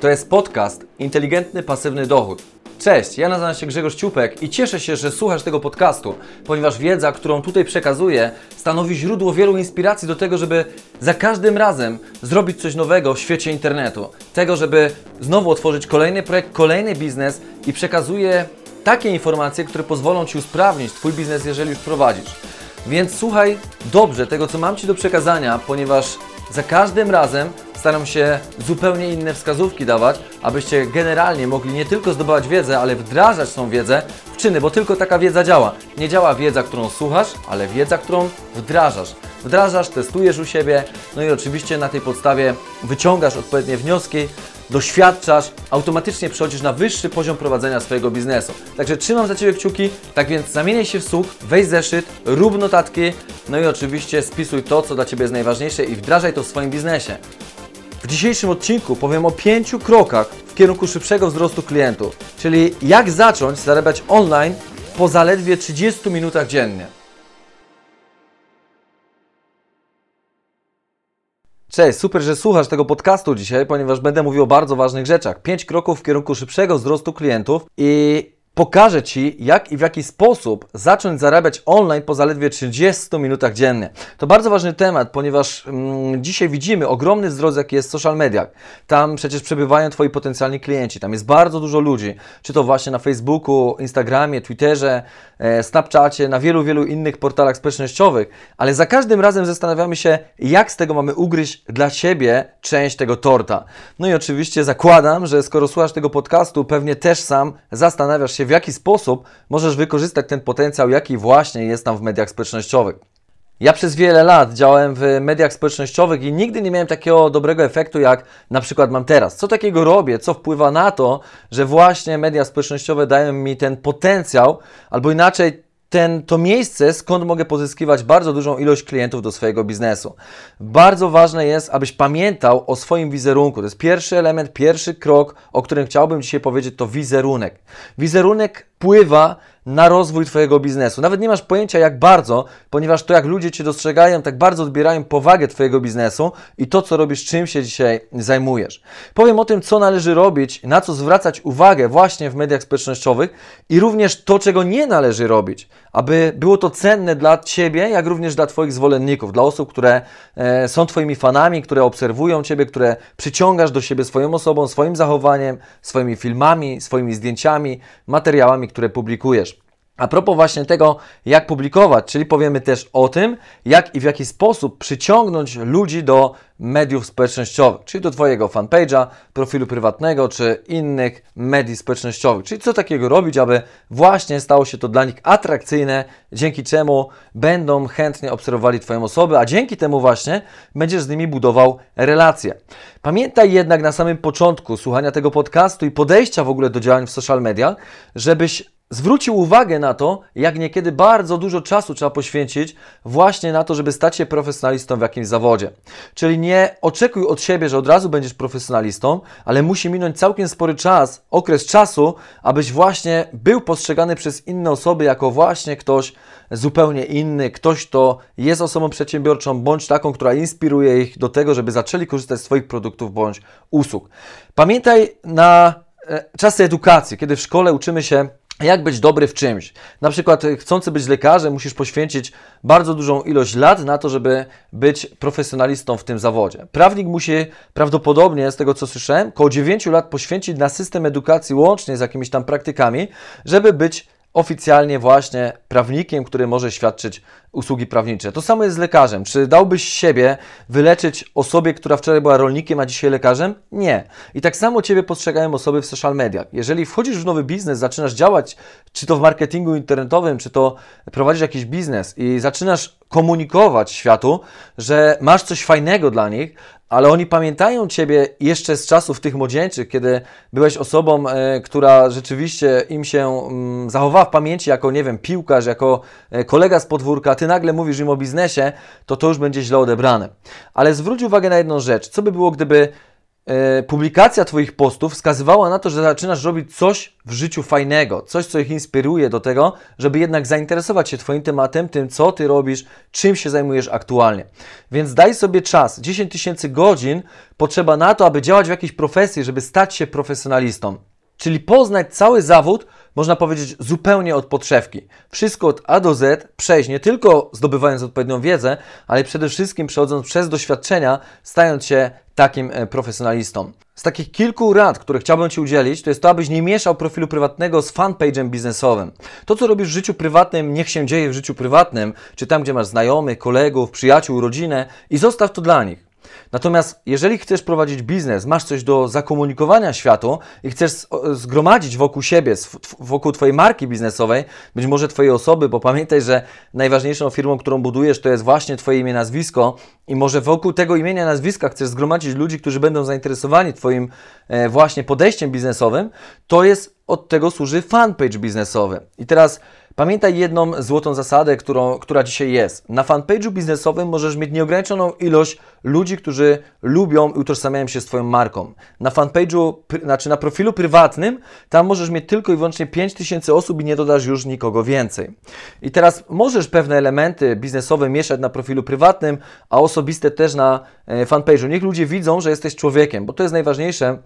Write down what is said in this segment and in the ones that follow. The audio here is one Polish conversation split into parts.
To jest podcast Inteligentny Pasywny Dochód. Cześć, ja nazywam się Grzegorz Ciupek i cieszę się, że słuchasz tego podcastu, ponieważ wiedza, którą tutaj przekazuję, stanowi źródło wielu inspiracji do tego, żeby za każdym razem zrobić coś nowego w świecie internetu. Tego, żeby znowu otworzyć kolejny projekt, kolejny biznes i przekazuję takie informacje, które pozwolą Ci usprawnić Twój biznes, jeżeli już prowadzisz. Więc słuchaj dobrze tego, co mam Ci do przekazania, ponieważ za każdym razem staram się zupełnie inne wskazówki dawać, abyście generalnie mogli nie tylko zdobywać wiedzę, ale wdrażać tą wiedzę w czyny, bo tylko taka wiedza działa. Nie działa wiedza, którą słuchasz, ale wiedza, którą wdrażasz. Wdrażasz, testujesz u siebie, no i oczywiście na tej podstawie wyciągasz odpowiednie wnioski, doświadczasz, automatycznie przechodzisz na wyższy poziom prowadzenia swojego biznesu. Także trzymam za Ciebie kciuki, tak więc zamieniaj się w słuch, weź zeszyt, rób notatki, no i oczywiście spisuj to, co dla Ciebie jest najważniejsze i wdrażaj to w swoim biznesie. W dzisiejszym odcinku powiem o pięciu krokach w kierunku szybszego wzrostu klientów, czyli jak zacząć zarabiać online po zaledwie 30 minutach dziennie. Cześć, super, że słuchasz tego podcastu dzisiaj, ponieważ będę mówił o bardzo ważnych rzeczach. Pięć kroków w kierunku szybszego wzrostu klientów i pokażę Ci, jak i w jaki sposób zacząć zarabiać online po zaledwie 30 minutach dziennie. To bardzo ważny temat, ponieważ mm, dzisiaj widzimy ogromny wzrost, jaki jest w social mediach. Tam przecież przebywają Twoi potencjalni klienci, tam jest bardzo dużo ludzi, czy to właśnie na Facebooku, Instagramie, Twitterze, e, Snapchacie, na wielu, wielu innych portalach społecznościowych, ale za każdym razem zastanawiamy się, jak z tego mamy ugryźć dla siebie część tego torta. No i oczywiście zakładam, że skoro słuchasz tego podcastu, pewnie też sam zastanawiasz się, w jaki sposób możesz wykorzystać ten potencjał, jaki właśnie jest tam w mediach społecznościowych. Ja przez wiele lat działałem w mediach społecznościowych i nigdy nie miałem takiego dobrego efektu, jak na przykład mam teraz. Co takiego robię, co wpływa na to, że właśnie media społecznościowe dają mi ten potencjał, albo inaczej ten, to miejsce, skąd mogę pozyskiwać bardzo dużą ilość klientów do swojego biznesu. Bardzo ważne jest, abyś pamiętał o swoim wizerunku. To jest pierwszy element, pierwszy krok, o którym chciałbym dzisiaj powiedzieć, to wizerunek. Wizerunek wpływa na rozwój Twojego biznesu. Nawet nie masz pojęcia jak bardzo, ponieważ to jak ludzie Cię dostrzegają, tak bardzo odbierają powagę Twojego biznesu i to, co robisz, czym się dzisiaj zajmujesz. Powiem o tym, co należy robić, na co zwracać uwagę właśnie w mediach społecznościowych i również to, czego nie należy robić, aby było to cenne dla Ciebie, jak również dla Twoich zwolenników, dla osób, które e, są Twoimi fanami, które obserwują Ciebie, które przyciągasz do siebie swoją osobą, swoim zachowaniem, swoimi filmami, swoimi zdjęciami, materiałami, które publikujesz. A propos właśnie tego, jak publikować, czyli powiemy też o tym, jak i w jaki sposób przyciągnąć ludzi do mediów społecznościowych, czyli do Twojego fanpage'a, profilu prywatnego, czy innych mediów społecznościowych. Czyli co takiego robić, aby właśnie stało się to dla nich atrakcyjne, dzięki czemu będą chętnie obserwowali Twoją osobę, a dzięki temu właśnie będziesz z nimi budował relacje. Pamiętaj jednak na samym początku słuchania tego podcastu i podejścia w ogóle do działań w social media, żebyś zwrócił uwagę na to, jak niekiedy bardzo dużo czasu trzeba poświęcić właśnie na to, żeby stać się profesjonalistą w jakimś zawodzie. Czyli nie oczekuj od siebie, że od razu będziesz profesjonalistą, ale musi minąć całkiem spory czas, okres czasu, abyś właśnie był postrzegany przez inne osoby jako właśnie ktoś zupełnie inny, ktoś, kto jest osobą przedsiębiorczą, bądź taką, która inspiruje ich do tego, żeby zaczęli korzystać z swoich produktów bądź usług. Pamiętaj na e, czasy edukacji, kiedy w szkole uczymy się jak być dobry w czymś. Na przykład, y, chcący być lekarzem, musisz poświęcić bardzo dużą ilość lat na to, żeby być profesjonalistą w tym zawodzie. Prawnik musi prawdopodobnie, z tego co słyszałem, około 9 lat poświęcić na system edukacji łącznie z jakimiś tam praktykami, żeby być oficjalnie właśnie prawnikiem, który może świadczyć usługi prawnicze. To samo jest z lekarzem. Czy dałbyś siebie wyleczyć osobie, która wczoraj była rolnikiem, a dzisiaj lekarzem? Nie. I tak samo Ciebie postrzegają osoby w social mediach. Jeżeli wchodzisz w nowy biznes, zaczynasz działać, czy to w marketingu internetowym, czy to prowadzisz jakiś biznes i zaczynasz komunikować światu, że masz coś fajnego dla nich, ale oni pamiętają Ciebie jeszcze z czasów tych młodzieńczych, kiedy byłeś osobą, e, która rzeczywiście im się mm, zachowała w pamięci jako, nie wiem, piłkarz, jako e, kolega z podwórka, Ty nagle mówisz im o biznesie, to to już będzie źle odebrane. Ale zwróć uwagę na jedną rzecz. Co by było, gdyby publikacja Twoich postów wskazywała na to, że zaczynasz robić coś w życiu fajnego, coś, co ich inspiruje do tego, żeby jednak zainteresować się Twoim tematem, tym, co Ty robisz, czym się zajmujesz aktualnie. Więc daj sobie czas. 10 tysięcy godzin potrzeba na to, aby działać w jakiejś profesji, żeby stać się profesjonalistą. Czyli poznać cały zawód, można powiedzieć, zupełnie od podszewki. Wszystko od A do Z przejść, nie tylko zdobywając odpowiednią wiedzę, ale przede wszystkim przechodząc przez doświadczenia, stając się takim e, profesjonalistą. Z takich kilku rad, które chciałbym Ci udzielić, to jest to, abyś nie mieszał profilu prywatnego z fanpage'em biznesowym. To, co robisz w życiu prywatnym, niech się dzieje w życiu prywatnym, czy tam, gdzie masz znajomych, kolegów, przyjaciół, rodzinę i zostaw to dla nich. Natomiast jeżeli chcesz prowadzić biznes, masz coś do zakomunikowania światu i chcesz zgromadzić wokół siebie, wokół Twojej marki biznesowej, być może Twojej osoby, bo pamiętaj, że najważniejszą firmą, którą budujesz, to jest właśnie Twoje imię, nazwisko i może wokół tego imienia, nazwiska chcesz zgromadzić ludzi, którzy będą zainteresowani Twoim e, właśnie podejściem biznesowym, to jest od tego służy fanpage biznesowy. I teraz Pamiętaj jedną złotą zasadę, którą, która dzisiaj jest. Na fanpage'u biznesowym możesz mieć nieograniczoną ilość ludzi, którzy lubią i utożsamiają się z Twoją marką. Na fanpage'u, znaczy na profilu prywatnym, tam możesz mieć tylko i wyłącznie 5000 osób i nie dodasz już nikogo więcej. I teraz możesz pewne elementy biznesowe mieszać na profilu prywatnym, a osobiste też na e, fanpage'u. Niech ludzie widzą, że jesteś człowiekiem, bo to jest najważniejsze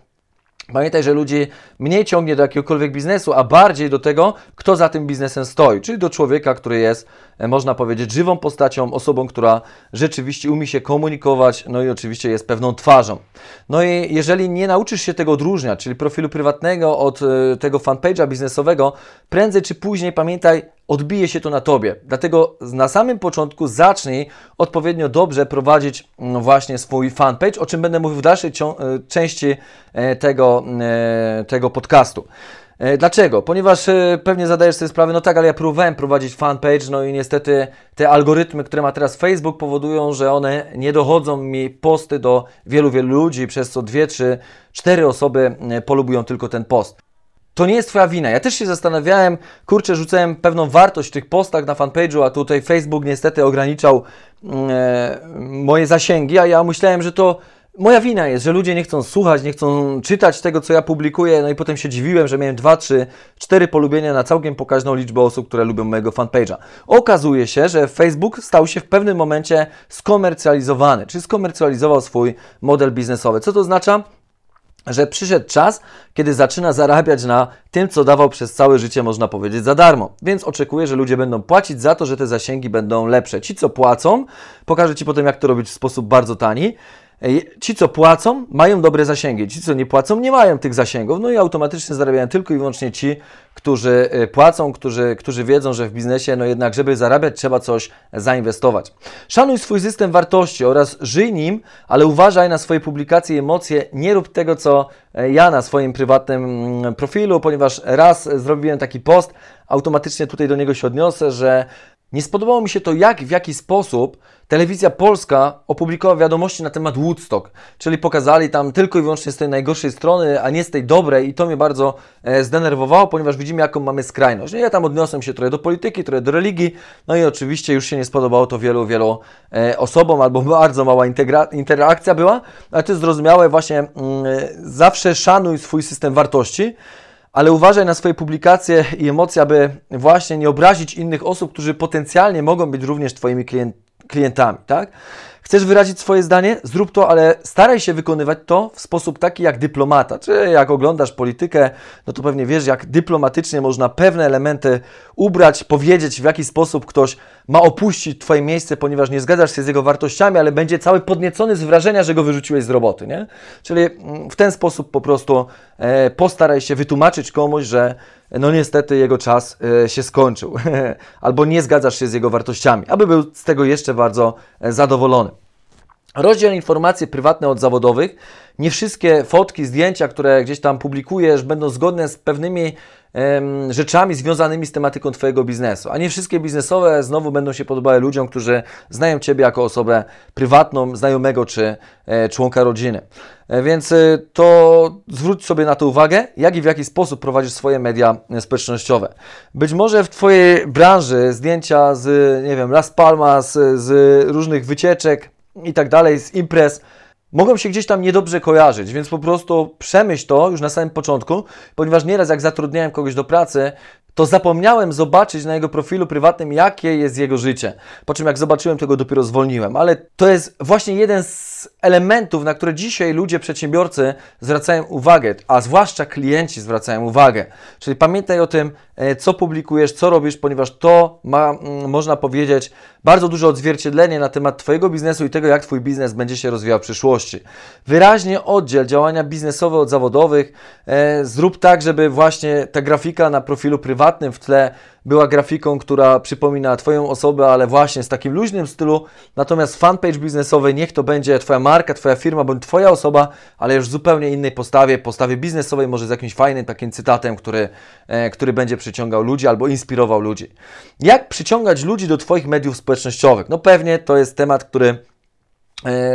Pamiętaj, że ludzi mniej ciągnie do jakiegokolwiek biznesu, a bardziej do tego, kto za tym biznesem stoi, czyli do człowieka, który jest, e, można powiedzieć, żywą postacią, osobą, która rzeczywiście umie się komunikować, no i oczywiście jest pewną twarzą. No i jeżeli nie nauczysz się tego odróżniać, czyli profilu prywatnego od e, tego fanpage'a biznesowego, prędzej czy później pamiętaj, odbije się to na tobie. Dlatego na samym początku zacznij odpowiednio dobrze prowadzić mm, właśnie swój fanpage, o czym będę mówił w dalszej e, części e, tego, e, tego podcastu. Dlaczego? Ponieważ pewnie zadajesz sobie sprawę, no tak, ale ja próbowałem prowadzić fanpage, no i niestety te algorytmy, które ma teraz Facebook, powodują, że one nie dochodzą mi posty do wielu, wielu ludzi, przez co dwie, trzy, cztery osoby polubują tylko ten post to nie jest Twoja wina. Ja też się zastanawiałem, kurczę, rzucałem pewną wartość w tych postach na fanpage'u, a tutaj Facebook niestety ograniczał mm, e, moje zasięgi, a ja myślałem, że to moja wina jest, że ludzie nie chcą słuchać, nie chcą czytać tego, co ja publikuję, no i potem się dziwiłem, że miałem 2, 3, 4 polubienia na całkiem pokaźną liczbę osób, które lubią mojego fanpage'a. Okazuje się, że Facebook stał się w pewnym momencie skomercjalizowany, czy skomercjalizował swój model biznesowy. Co to oznacza? Że przyszedł czas, kiedy zaczyna zarabiać na tym, co dawał przez całe życie, można powiedzieć, za darmo. Więc oczekuję, że ludzie będą płacić za to, że te zasięgi będą lepsze. Ci, co płacą, pokażę Ci potem, jak to robić w sposób bardzo tani. Ci, co płacą, mają dobre zasięgi. Ci, co nie płacą, nie mają tych zasięgów. No i automatycznie zarabiają tylko i wyłącznie ci, którzy y, płacą, którzy, którzy wiedzą, że w biznesie, no jednak, żeby zarabiać, trzeba coś zainwestować. Szanuj swój system wartości oraz żyj nim, ale uważaj na swoje publikacje i emocje. Nie rób tego, co e, ja na swoim prywatnym mm, profilu, ponieważ raz zrobiłem taki post, automatycznie tutaj do niego się odniosę, że nie spodobało mi się to, jak w jaki sposób telewizja polska opublikowała wiadomości na temat Woodstock, czyli pokazali tam tylko i wyłącznie z tej najgorszej strony, a nie z tej dobrej. I to mnie bardzo e, zdenerwowało, ponieważ widzimy jaką mamy skrajność. No ja tam odniosłem się trochę do polityki, trochę do religii, no i oczywiście już się nie spodobało to wielu, wielu e, osobom, albo bardzo mała interakcja była, ale to jest zrozumiałe właśnie, mm, zawsze szanuj swój system wartości, ale uważaj na swoje publikacje i emocje, aby właśnie nie obrazić innych osób, którzy potencjalnie mogą być również Twoimi klientami, tak? Chcesz wyrazić swoje zdanie? Zrób to, ale staraj się wykonywać to w sposób taki jak dyplomata. Czy jak oglądasz politykę, no to pewnie wiesz, jak dyplomatycznie można pewne elementy ubrać, powiedzieć, w jaki sposób ktoś ma opuścić Twoje miejsce, ponieważ nie zgadzasz się z jego wartościami, ale będzie cały podniecony z wrażenia, że go wyrzuciłeś z roboty. Nie? Czyli mm, w ten sposób po prostu e, postaraj się wytłumaczyć komuś, że no niestety jego czas e, się skończył, albo nie zgadzasz się z jego wartościami, aby był z tego jeszcze bardzo e, zadowolony. Rozdziel informacje prywatne od zawodowych. Nie wszystkie fotki, zdjęcia, które gdzieś tam publikujesz, będą zgodne z pewnymi rzeczami związanymi z tematyką Twojego biznesu. A nie wszystkie biznesowe znowu będą się podobały ludziom, którzy znają Ciebie jako osobę prywatną, znajomego czy e, członka rodziny. E, więc e, to zwróć sobie na to uwagę, jak i w jaki sposób prowadzisz swoje media społecznościowe. Być może w Twojej branży zdjęcia z, nie wiem, Las Palmas, z różnych wycieczek, i tak dalej, z imprez, mogą się gdzieś tam niedobrze kojarzyć, więc po prostu przemyśl to już na samym początku, ponieważ nieraz jak zatrudniałem kogoś do pracy, to zapomniałem zobaczyć na jego profilu prywatnym, jakie jest jego życie. Po czym jak zobaczyłem, to go dopiero zwolniłem. Ale to jest właśnie jeden z elementów, na które dzisiaj ludzie, przedsiębiorcy zwracają uwagę, a zwłaszcza klienci zwracają uwagę. Czyli pamiętaj o tym, e, co publikujesz, co robisz, ponieważ to ma, mm, można powiedzieć, bardzo duże odzwierciedlenie na temat Twojego biznesu i tego, jak Twój biznes będzie się rozwijał w przyszłości. Wyraźnie oddziel działania biznesowe od zawodowych. E, zrób tak, żeby właśnie ta grafika na profilu prywatnym w tle była grafiką, która przypomina Twoją osobę, ale właśnie z takim luźnym stylu. Natomiast fanpage biznesowy, niech to będzie Twoja marka, Twoja firma bądź Twoja osoba, ale już w zupełnie innej postawie, postawie biznesowej, może z jakimś fajnym takim cytatem, który, e, który będzie przyciągał ludzi albo inspirował ludzi. Jak przyciągać ludzi do Twoich mediów społecznościowych? No pewnie to jest temat, który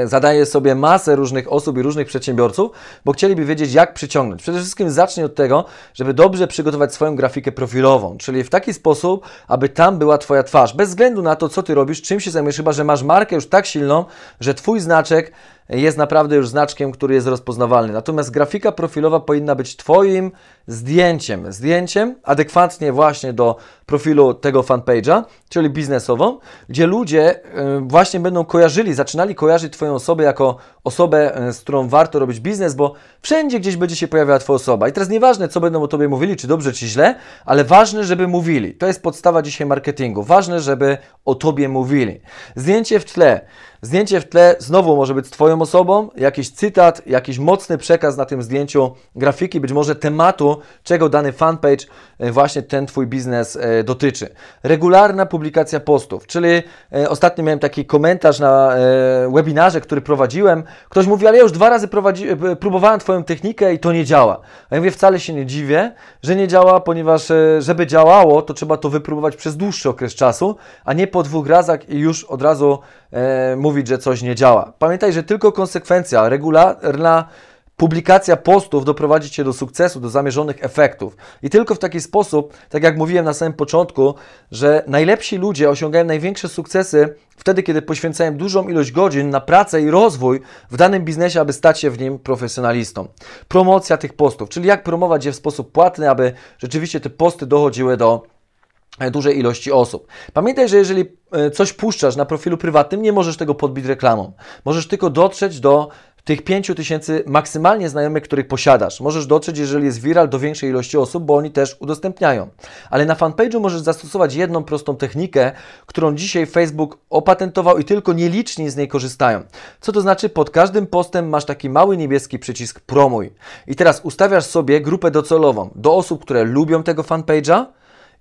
zadaje sobie masę różnych osób i różnych przedsiębiorców, bo chcieliby wiedzieć, jak przyciągnąć. Przede wszystkim zacznij od tego, żeby dobrze przygotować swoją grafikę profilową, czyli w taki sposób, aby tam była Twoja twarz, bez względu na to, co Ty robisz, czym się zajmujesz, chyba że masz markę już tak silną, że Twój znaczek jest naprawdę już znaczkiem, który jest rozpoznawalny. Natomiast grafika profilowa powinna być Twoim zdjęciem, zdjęciem adekwatnie właśnie do profilu tego fanpage'a, czyli biznesową, gdzie ludzie e, właśnie będą kojarzyli, zaczynali kojarzyć Twoją osobę jako osobę, e, z którą warto robić biznes, bo wszędzie gdzieś będzie się pojawiała Twoja osoba. I teraz nieważne, co będą o Tobie mówili, czy dobrze, czy źle, ale ważne, żeby mówili. To jest podstawa dzisiaj marketingu. Ważne, żeby o Tobie mówili. Zdjęcie w tle. Zdjęcie w tle znowu może być Twoją osobą, jakiś cytat, jakiś mocny przekaz na tym zdjęciu grafiki, być może tematu, czego dany fanpage, e, właśnie ten Twój biznes e, dotyczy. Regularna publikacja postów, czyli e, ostatnio miałem taki komentarz na webinarze, który prowadziłem. Ktoś mówi, ale ja już dwa razy prowadzi, próbowałem Twoją technikę i to nie działa. A ja mówię, wcale się nie dziwię, że nie działa, ponieważ żeby działało, to trzeba to wypróbować przez dłuższy okres czasu, a nie po dwóch razach i już od razu e, mówić, że coś nie działa. Pamiętaj, że tylko konsekwencja, regularna publikacja postów doprowadzi Cię do sukcesu, do zamierzonych efektów. I tylko w taki sposób, tak jak mówiłem na samym początku, że najlepsi ludzie osiągają największe sukcesy wtedy, kiedy poświęcają dużą ilość godzin na pracę i rozwój w danym biznesie, aby stać się w nim profesjonalistą. Promocja tych postów, czyli jak promować je w sposób płatny, aby rzeczywiście te posty dochodziły do dużej ilości osób. Pamiętaj, że jeżeli e, coś puszczasz na profilu prywatnym, nie możesz tego podbić reklamą. Możesz tylko dotrzeć do tych 5 tysięcy maksymalnie znajomych, których posiadasz. Możesz dotrzeć, jeżeli jest viral, do większej ilości osób, bo oni też udostępniają. Ale na fanpage'u możesz zastosować jedną prostą technikę, którą dzisiaj Facebook opatentował i tylko nieliczni z niej korzystają. Co to znaczy? Pod każdym postem masz taki mały niebieski przycisk promuj. I teraz ustawiasz sobie grupę docelową do osób, które lubią tego fanpage'a,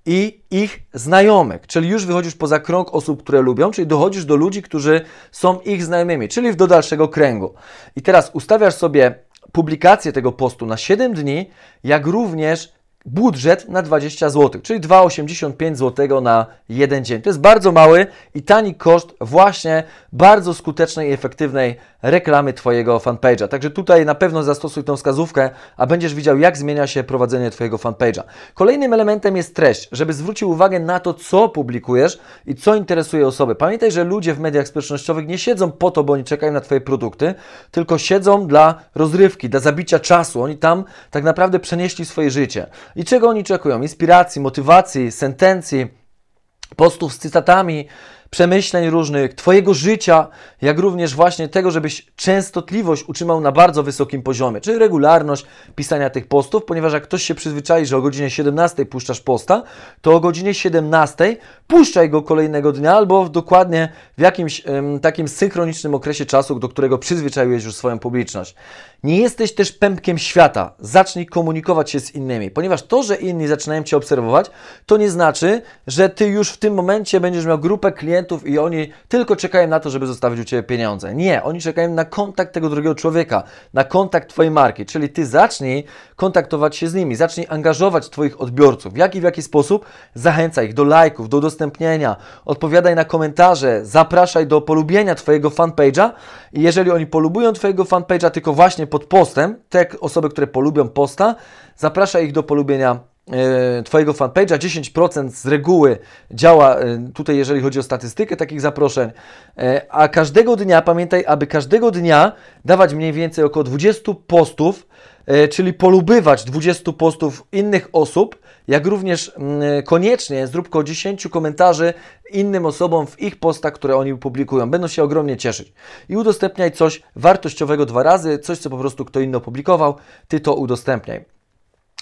i ich znajomych, czyli już wychodzisz poza krąg osób, które lubią, czyli dochodzisz do ludzi, którzy są ich znajomymi, czyli do dalszego kręgu. I teraz ustawiasz sobie publikację tego postu na 7 dni, jak również budżet na 20 zł, czyli 2,85 zł na jeden dzień. To jest bardzo mały i tani koszt właśnie bardzo skutecznej i efektywnej reklamy Twojego fanpage'a. Także tutaj na pewno zastosuj tą wskazówkę, a będziesz widział, jak zmienia się prowadzenie Twojego fanpage'a. Kolejnym elementem jest treść, żeby zwrócił uwagę na to, co publikujesz i co interesuje osoby. Pamiętaj, że ludzie w mediach społecznościowych nie siedzą po to, bo oni czekają na Twoje produkty, tylko siedzą dla rozrywki, dla zabicia czasu. Oni tam tak naprawdę przenieśli swoje życie. I czego oni oczekują? Inspiracji, motywacji, sentencji, postów z cytatami, przemyśleń różnych, Twojego życia, jak również właśnie tego, żebyś częstotliwość utrzymał na bardzo wysokim poziomie, czyli regularność pisania tych postów, ponieważ jak ktoś się przyzwyczai, że o godzinie 17 puszczasz posta, to o godzinie 17 puszczaj go kolejnego dnia albo dokładnie w jakimś takim synchronicznym okresie czasu, do którego przyzwyczaiłeś już swoją publiczność. Nie jesteś też pępkiem świata. Zacznij komunikować się z innymi, ponieważ to, że inni zaczynają Cię obserwować, to nie znaczy, że Ty już w tym momencie będziesz miał grupę klientów i oni tylko czekają na to, żeby zostawić u Ciebie pieniądze. Nie, oni czekają na kontakt tego drugiego człowieka, na kontakt Twojej marki, czyli Ty zacznij kontaktować się z nimi, zacznij angażować Twoich odbiorców. W jaki w jaki sposób? Zachęcaj ich do lajków, do udostępnienia, odpowiadaj na komentarze, zapraszaj do polubienia Twojego fanpage'a i jeżeli oni polubują Twojego fanpage'a tylko właśnie pod postem, te osoby, które polubią posta, zapraszaj ich do polubienia Twojego fanpage'a, 10% z reguły działa e, tutaj, jeżeli chodzi o statystykę takich zaproszeń, e, a każdego dnia, pamiętaj, aby każdego dnia dawać mniej więcej około 20 postów, czyli polubywać 20 postów innych osób, jak również mm, koniecznie zrób około 10 komentarzy innym osobom w ich postach, które oni publikują. Będą się ogromnie cieszyć. I udostępniaj coś wartościowego dwa razy, coś, co po prostu kto inny opublikował, ty to udostępniaj.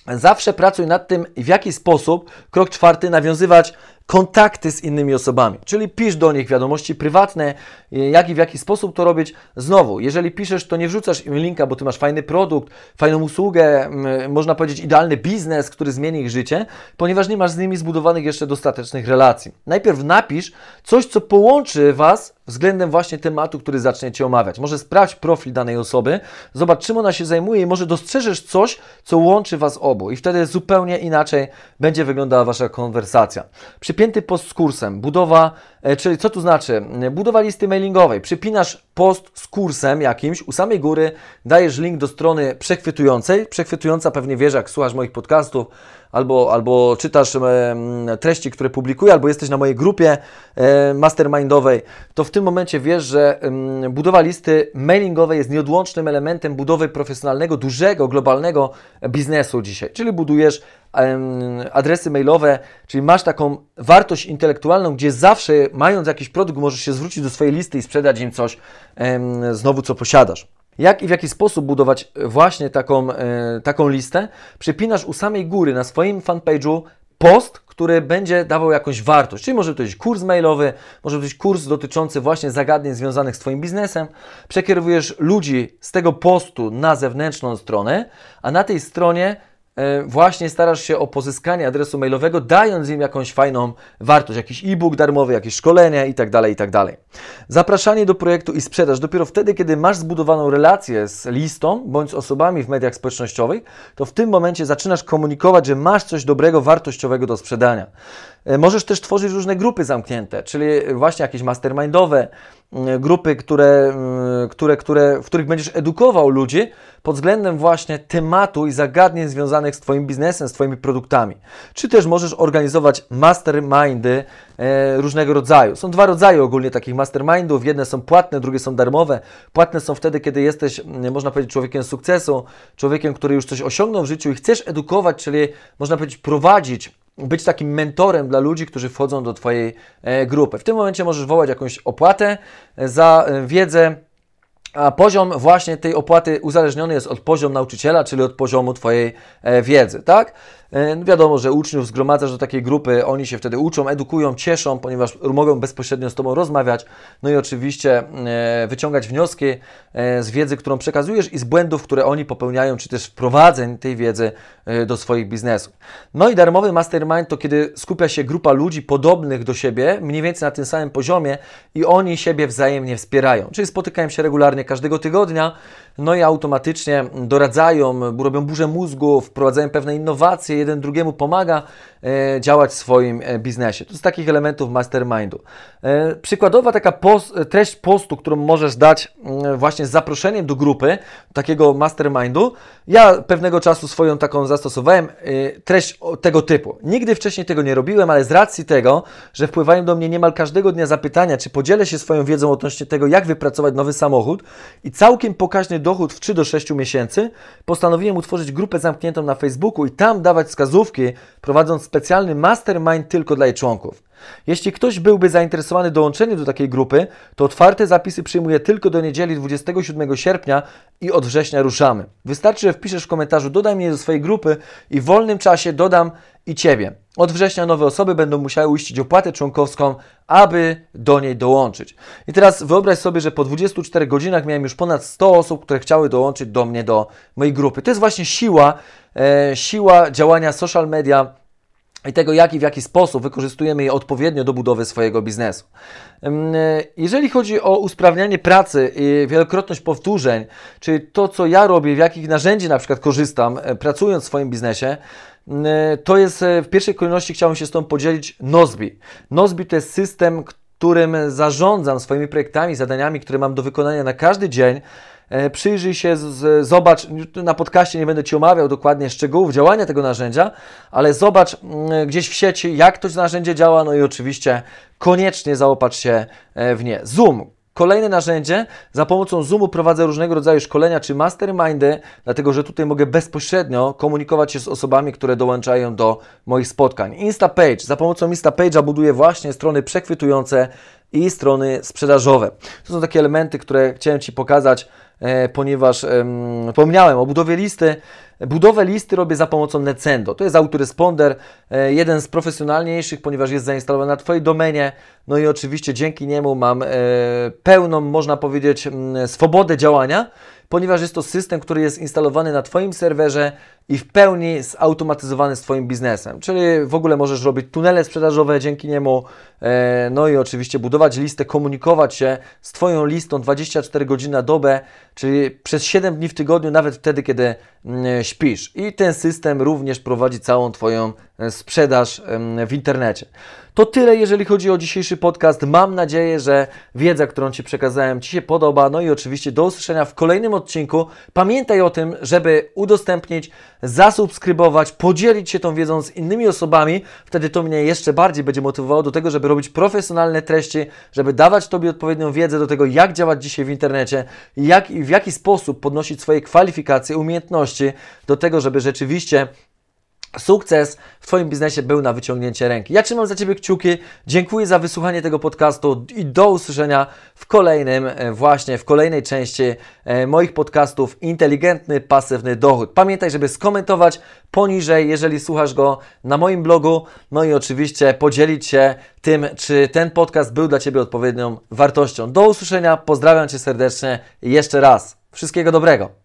Zawsze pracuj nad tym, w jaki sposób, krok czwarty, nawiązywać kontakty z innymi osobami, czyli pisz do nich wiadomości prywatne, jak i w jaki sposób to robić. Znowu, jeżeli piszesz, to nie wrzucasz im linka, bo ty masz fajny produkt, fajną usługę, można powiedzieć idealny biznes, który zmieni ich życie, ponieważ nie masz z nimi zbudowanych jeszcze dostatecznych relacji. Najpierw napisz coś, co połączy Was względem właśnie tematu, który zaczniecie omawiać. Może sprawdź profil danej osoby, zobacz czym ona się zajmuje i może dostrzeżesz coś, co łączy Was obu i wtedy zupełnie inaczej będzie wyglądała Wasza konwersacja. Przypięty post z kursem, budowa, e, czyli co tu znaczy? Budowa listy mailingowej. Przypinasz post z kursem jakimś, u samej góry dajesz link do strony przechwytującej. Przechwytująca pewnie wiesz, jak słuchasz moich podcastów, albo, albo czytasz treści, które publikuję, albo jesteś na mojej grupie e, mastermindowej, to w tym momencie wiesz, że budowa listy mailingowej jest nieodłącznym elementem budowy profesjonalnego, dużego, globalnego biznesu dzisiaj. Czyli budujesz adresy mailowe, czyli masz taką wartość intelektualną, gdzie zawsze mając jakiś produkt możesz się zwrócić do swojej listy i sprzedać im coś znowu, co posiadasz. Jak i w jaki sposób budować właśnie taką, e, taką listę? Przypinasz u samej góry na swoim fanpage'u post, który będzie dawał jakąś wartość. Czyli może to być kurs mailowy, może to być kurs dotyczący właśnie zagadnień związanych z Twoim biznesem. Przekierowujesz ludzi z tego postu na zewnętrzną stronę, a na tej stronie E, właśnie starasz się o pozyskanie adresu mailowego, dając im jakąś fajną wartość, jakiś e-book darmowy, jakieś szkolenie itd., tak itd. Tak Zapraszanie do projektu i sprzedaż. Dopiero wtedy, kiedy masz zbudowaną relację z listą bądź z osobami w mediach społecznościowych, to w tym momencie zaczynasz komunikować, że masz coś dobrego, wartościowego do sprzedania. E, możesz też tworzyć różne grupy zamknięte, czyli właśnie jakieś mastermindowe, grupy, które, które, które, w których będziesz edukował ludzi pod względem właśnie tematu i zagadnień związanych z Twoim biznesem, z Twoimi produktami. Czy też możesz organizować mastermindy e, różnego rodzaju. Są dwa rodzaje ogólnie takich mastermindów. Jedne są płatne, drugie są darmowe. Płatne są wtedy, kiedy jesteś, można powiedzieć, człowiekiem sukcesu, człowiekiem, który już coś osiągnął w życiu i chcesz edukować, czyli można powiedzieć, prowadzić być takim mentorem dla ludzi, którzy wchodzą do Twojej e, grupy. W tym momencie możesz wołać jakąś opłatę e, za e, wiedzę, a poziom właśnie tej opłaty uzależniony jest od poziomu nauczyciela, czyli od poziomu Twojej wiedzy, tak? E, wiadomo, że uczniów zgromadzasz do takiej grupy, oni się wtedy uczą, edukują, cieszą, ponieważ mogą bezpośrednio z Tobą rozmawiać, no i oczywiście e, wyciągać wnioski e, z wiedzy, którą przekazujesz i z błędów, które oni popełniają, czy też wprowadzeń tej wiedzy do swoich biznesów. No i darmowy mastermind to kiedy skupia się grupa ludzi podobnych do siebie, mniej więcej na tym samym poziomie i oni siebie wzajemnie wspierają, czyli spotykają się regularnie każdego tygodnia, no i automatycznie doradzają, robią burzę mózgu, wprowadzają pewne innowacje, jeden drugiemu pomaga e, działać w swoim e, biznesie. To z takich elementów mastermindu. E, przykładowa taka post, treść postu, którą możesz dać mm, właśnie z zaproszeniem do grupy, takiego mastermindu. Ja pewnego czasu swoją taką zastosowałem, treść tego typu. Nigdy wcześniej tego nie robiłem, ale z racji tego, że wpływają do mnie niemal każdego dnia zapytania, czy podzielę się swoją wiedzą odnośnie tego, jak wypracować nowy samochód i całkiem pokaźny dochód w 3 do 6 miesięcy, postanowiłem utworzyć grupę zamkniętą na Facebooku i tam dawać wskazówki, prowadząc specjalny mastermind tylko dla jej członków. Jeśli ktoś byłby zainteresowany dołączeniem do takiej grupy, to otwarte zapisy przyjmuję tylko do niedzieli 27 sierpnia i od września ruszamy. Wystarczy, że wpiszesz w komentarzu dodaj mnie do swojej grupy i w wolnym czasie dodam i Ciebie. Od września nowe osoby będą musiały uiścić opłatę członkowską, aby do niej dołączyć. I teraz wyobraź sobie, że po 24 godzinach miałem już ponad 100 osób, które chciały dołączyć do mnie, do mojej grupy. To jest właśnie siła, e, siła działania social media i tego, jak i w jaki sposób wykorzystujemy je odpowiednio do budowy swojego biznesu. E, jeżeli chodzi o usprawnianie pracy i wielokrotność powtórzeń, czyli to, co ja robię, w jakich narzędzi na przykład korzystam, e, pracując w swoim biznesie, to jest e, w pierwszej kolejności chciałbym się z Tobą podzielić Nozbi. Nozbi to jest system, którym zarządzam swoimi projektami, zadaniami, które mam do wykonania na każdy dzień. e, przyjrzyj się, zobacz, na podcaście nie będę Ci omawiał dokładnie szczegółów działania tego narzędzia, ale zobacz mm, gdzieś w sieci, jak to narzędzie działa, no i oczywiście koniecznie zaopatrz się e, w nie. Zoom, Kolejne narzędzie, za pomocą Zoomu prowadzę różnego rodzaju szkolenia czy mastermindy, dlatego że tutaj mogę bezpośrednio komunikować się z osobami, które dołączają do moich spotkań. Instapage, za pomocą Instapage'a buduję właśnie strony przechwytujące i strony sprzedażowe. To są takie elementy, które chciałem Ci pokazać, ponieważ e, wspomniałem o budowie listy. Budowę listy robię za pomocą Necendo. To jest autoresponder, e, jeden z profesjonalniejszych, ponieważ jest zainstalowany na Twojej domenie. No i oczywiście dzięki niemu mam e, pełną, można powiedzieć, swobodę działania ponieważ jest to system, który jest instalowany na Twoim serwerze i w pełni zautomatyzowany z Twoim biznesem. Czyli w ogóle możesz robić tunele sprzedażowe dzięki niemu, no i oczywiście budować listę, komunikować się z Twoją listą 24 godziny na dobę, czyli przez 7 dni w tygodniu, nawet wtedy, kiedy śpisz. I ten system również prowadzi całą Twoją e, sprzedaż w internecie. To tyle, jeżeli chodzi o dzisiejszy podcast. Mam nadzieję, że wiedza, którą Ci przekazałem, Ci się podoba. No i oczywiście do usłyszenia w kolejnym odcinku. Pamiętaj o tym, żeby udostępnić, zasubskrybować, podzielić się tą wiedzą z innymi osobami. Wtedy to mnie jeszcze bardziej będzie motywowało do tego, żeby robić profesjonalne treści, żeby dawać Tobie odpowiednią wiedzę do tego, jak działać dzisiaj w internecie, jak i w jaki sposób podnosić swoje kwalifikacje, umiejętności do tego, żeby rzeczywiście sukces w Twoim biznesie był na wyciągnięcie ręki. Ja trzymam za Ciebie kciuki, dziękuję za wysłuchanie tego podcastu i do usłyszenia w kolejnym, e, właśnie w kolejnej części e, moich podcastów Inteligentny, Pasywny Dochód. Pamiętaj, żeby skomentować poniżej, jeżeli słuchasz go na moim blogu, no i oczywiście podzielić się tym, czy ten podcast był dla Ciebie odpowiednią wartością. Do usłyszenia, pozdrawiam Cię serdecznie jeszcze raz. Wszystkiego dobrego.